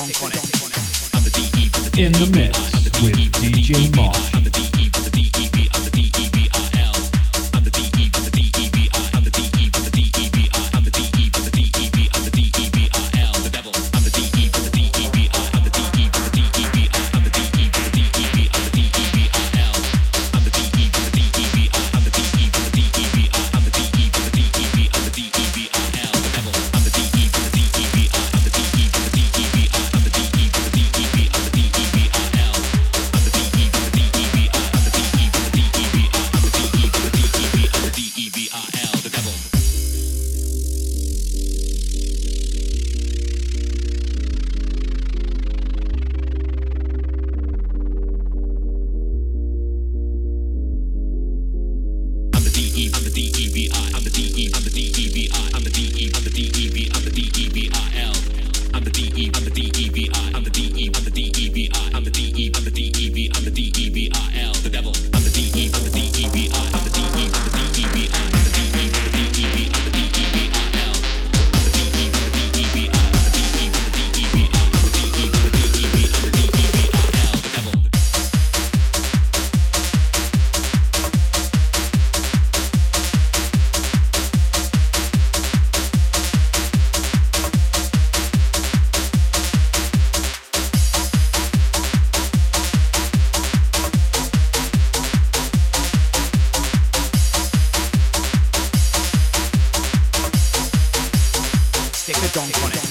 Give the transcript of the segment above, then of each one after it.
In the mix with DJ Marshy. Stick a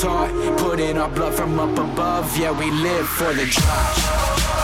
taught. Putting our blood from up above, yeah, we live for the drive.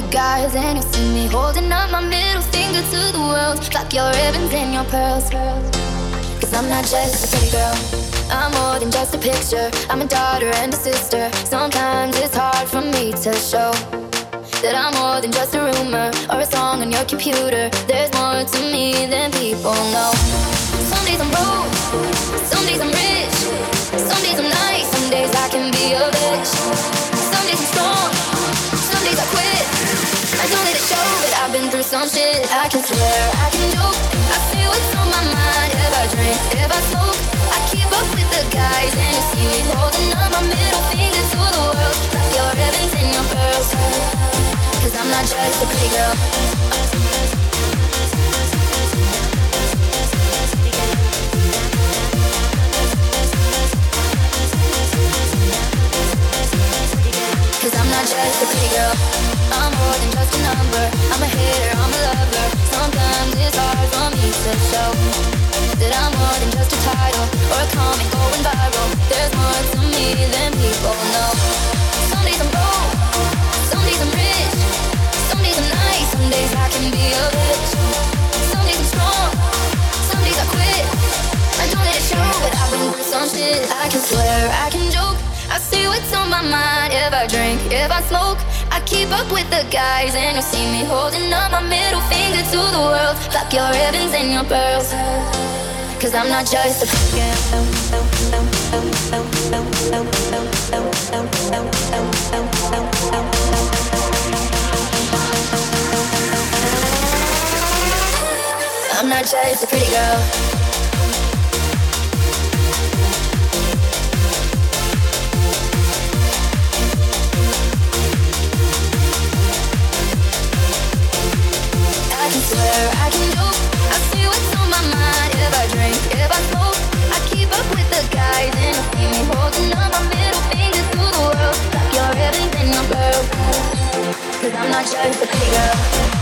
the guys, and you see me holding up my middle finger to the world. Fuck your ribbons and your pearls. Cause I'm not just a pretty girl. I'm more than just a picture. I'm a daughter and a sister. Sometimes it's hard for me to show that I'm more than just a rumor or a song on your computer. There's more to me than people know. Some days I'm broke, some days I'm rich, some days I'm nice, some days I can be a bitch. Some days I'm strong, some days I quit. I've been through some shit. I can swear, I can joke, I feel what's on my mind. If I drink, if I smoke, I keep up with the guys, and you see me holding up my middle finger to the world. Like your ribbons and your pearls. Cause I'm not just a pretty girl. Just a pretty girl. I'm more than just a number. I'm a hater, I'm a lover. Sometimes it's hard for me to show that I'm more than just a title or a comment going viral. There's more to me than people know. Some days I'm broke, some days I'm rich, some days I'm nice, some days I can be a bitch. Some days I'm strong, some days I quit. I don't let it show, but I've been through some shit. I can swear, I can joke. See what's on my mind if I drink, if I smoke. I keep up with the guys, and you see me holding up my middle finger to the world. Fuck your ribbons and your pearls. Cause I'm not just a I'm not just a pretty girl. Cause I'm not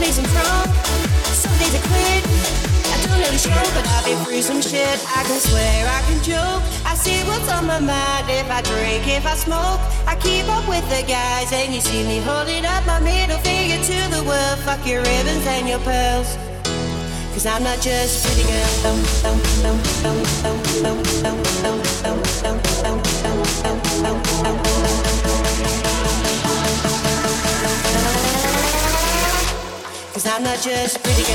days I'm strong, some days I quit. I don't the show, but I've been through some shit. I can swear, I can joke. I see what's on my mind if I drink, if I smoke. I keep up with the guys, and you see me holding up my middle finger to the world. Fuck your ribbons and your pearls. Cause I'm not just pretty girl. Cause I'm not just a pretty girl.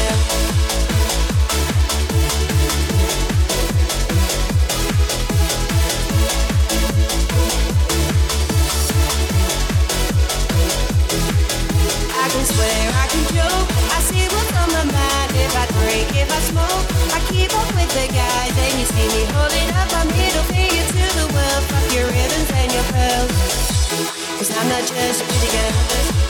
I can swear, I can joke. I see what's on my mind if I drink, if I smoke. I keep up with the guys, you see me holding up my middle finger to the world. Your ribbons and your I'm not just a pretty girl.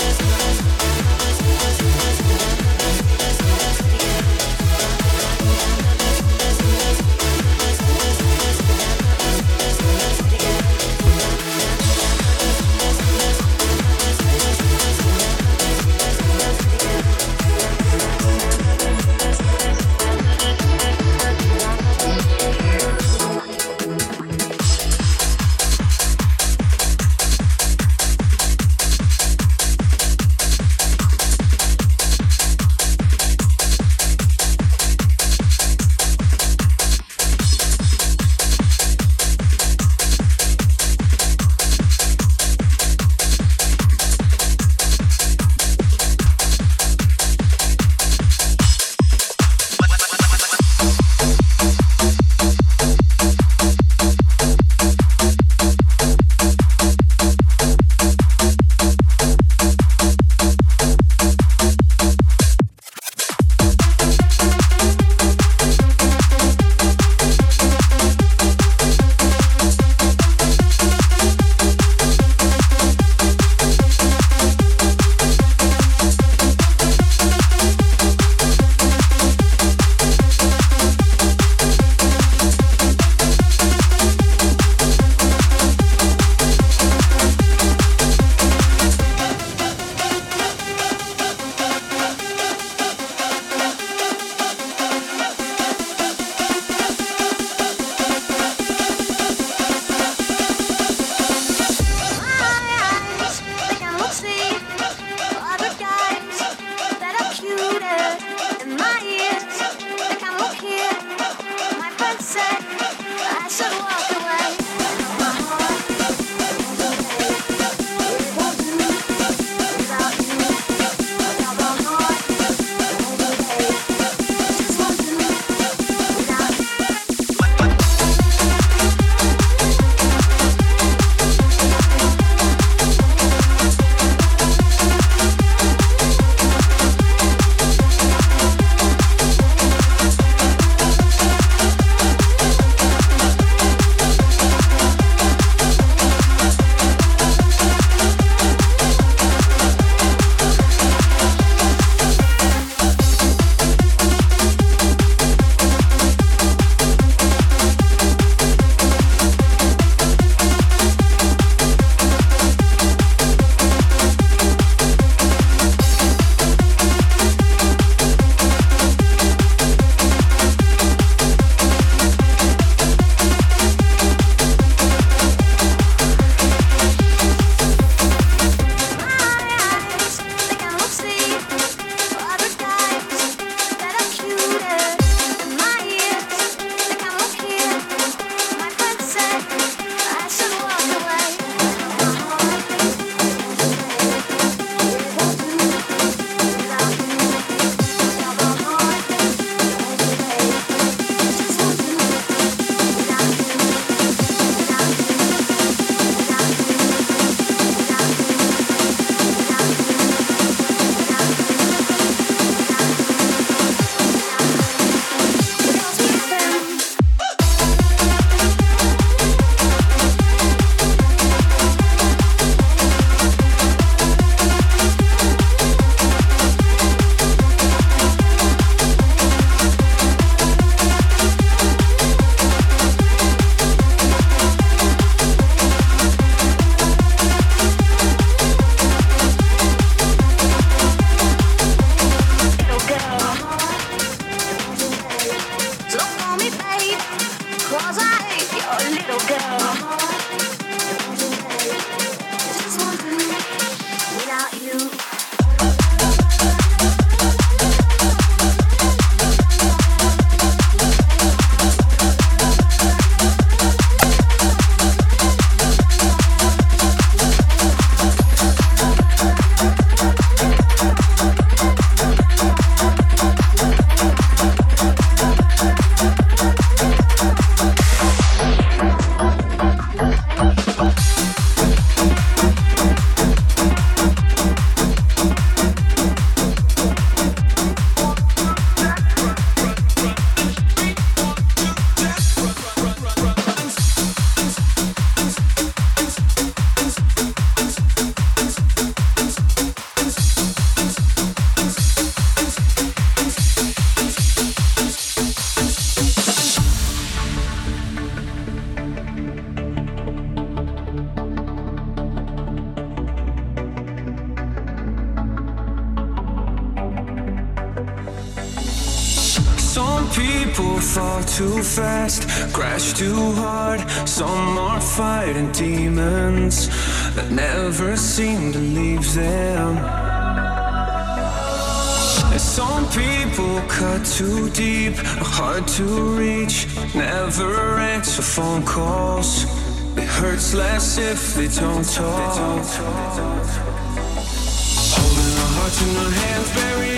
too fast, crash too hard. Some are fighting demons that never seem to leave them. Some people cut too deep, hard to reach. Never answer phone calls. It hurts less if they don't talk. Holding our hearts in our hands, buried.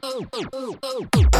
I'm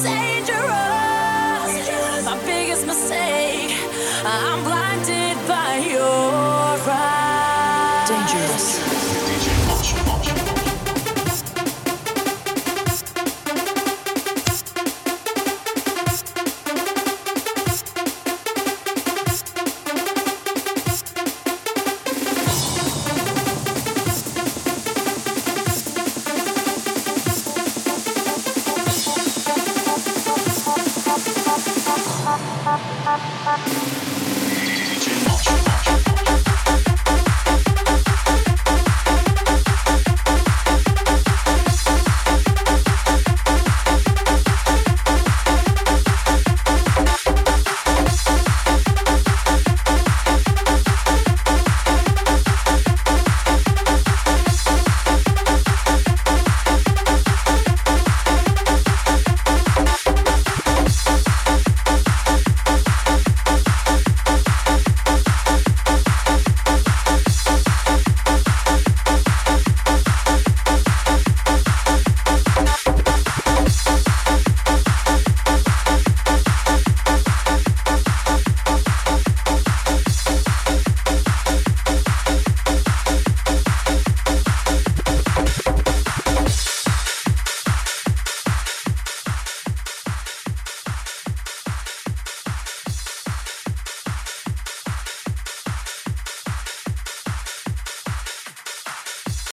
blind.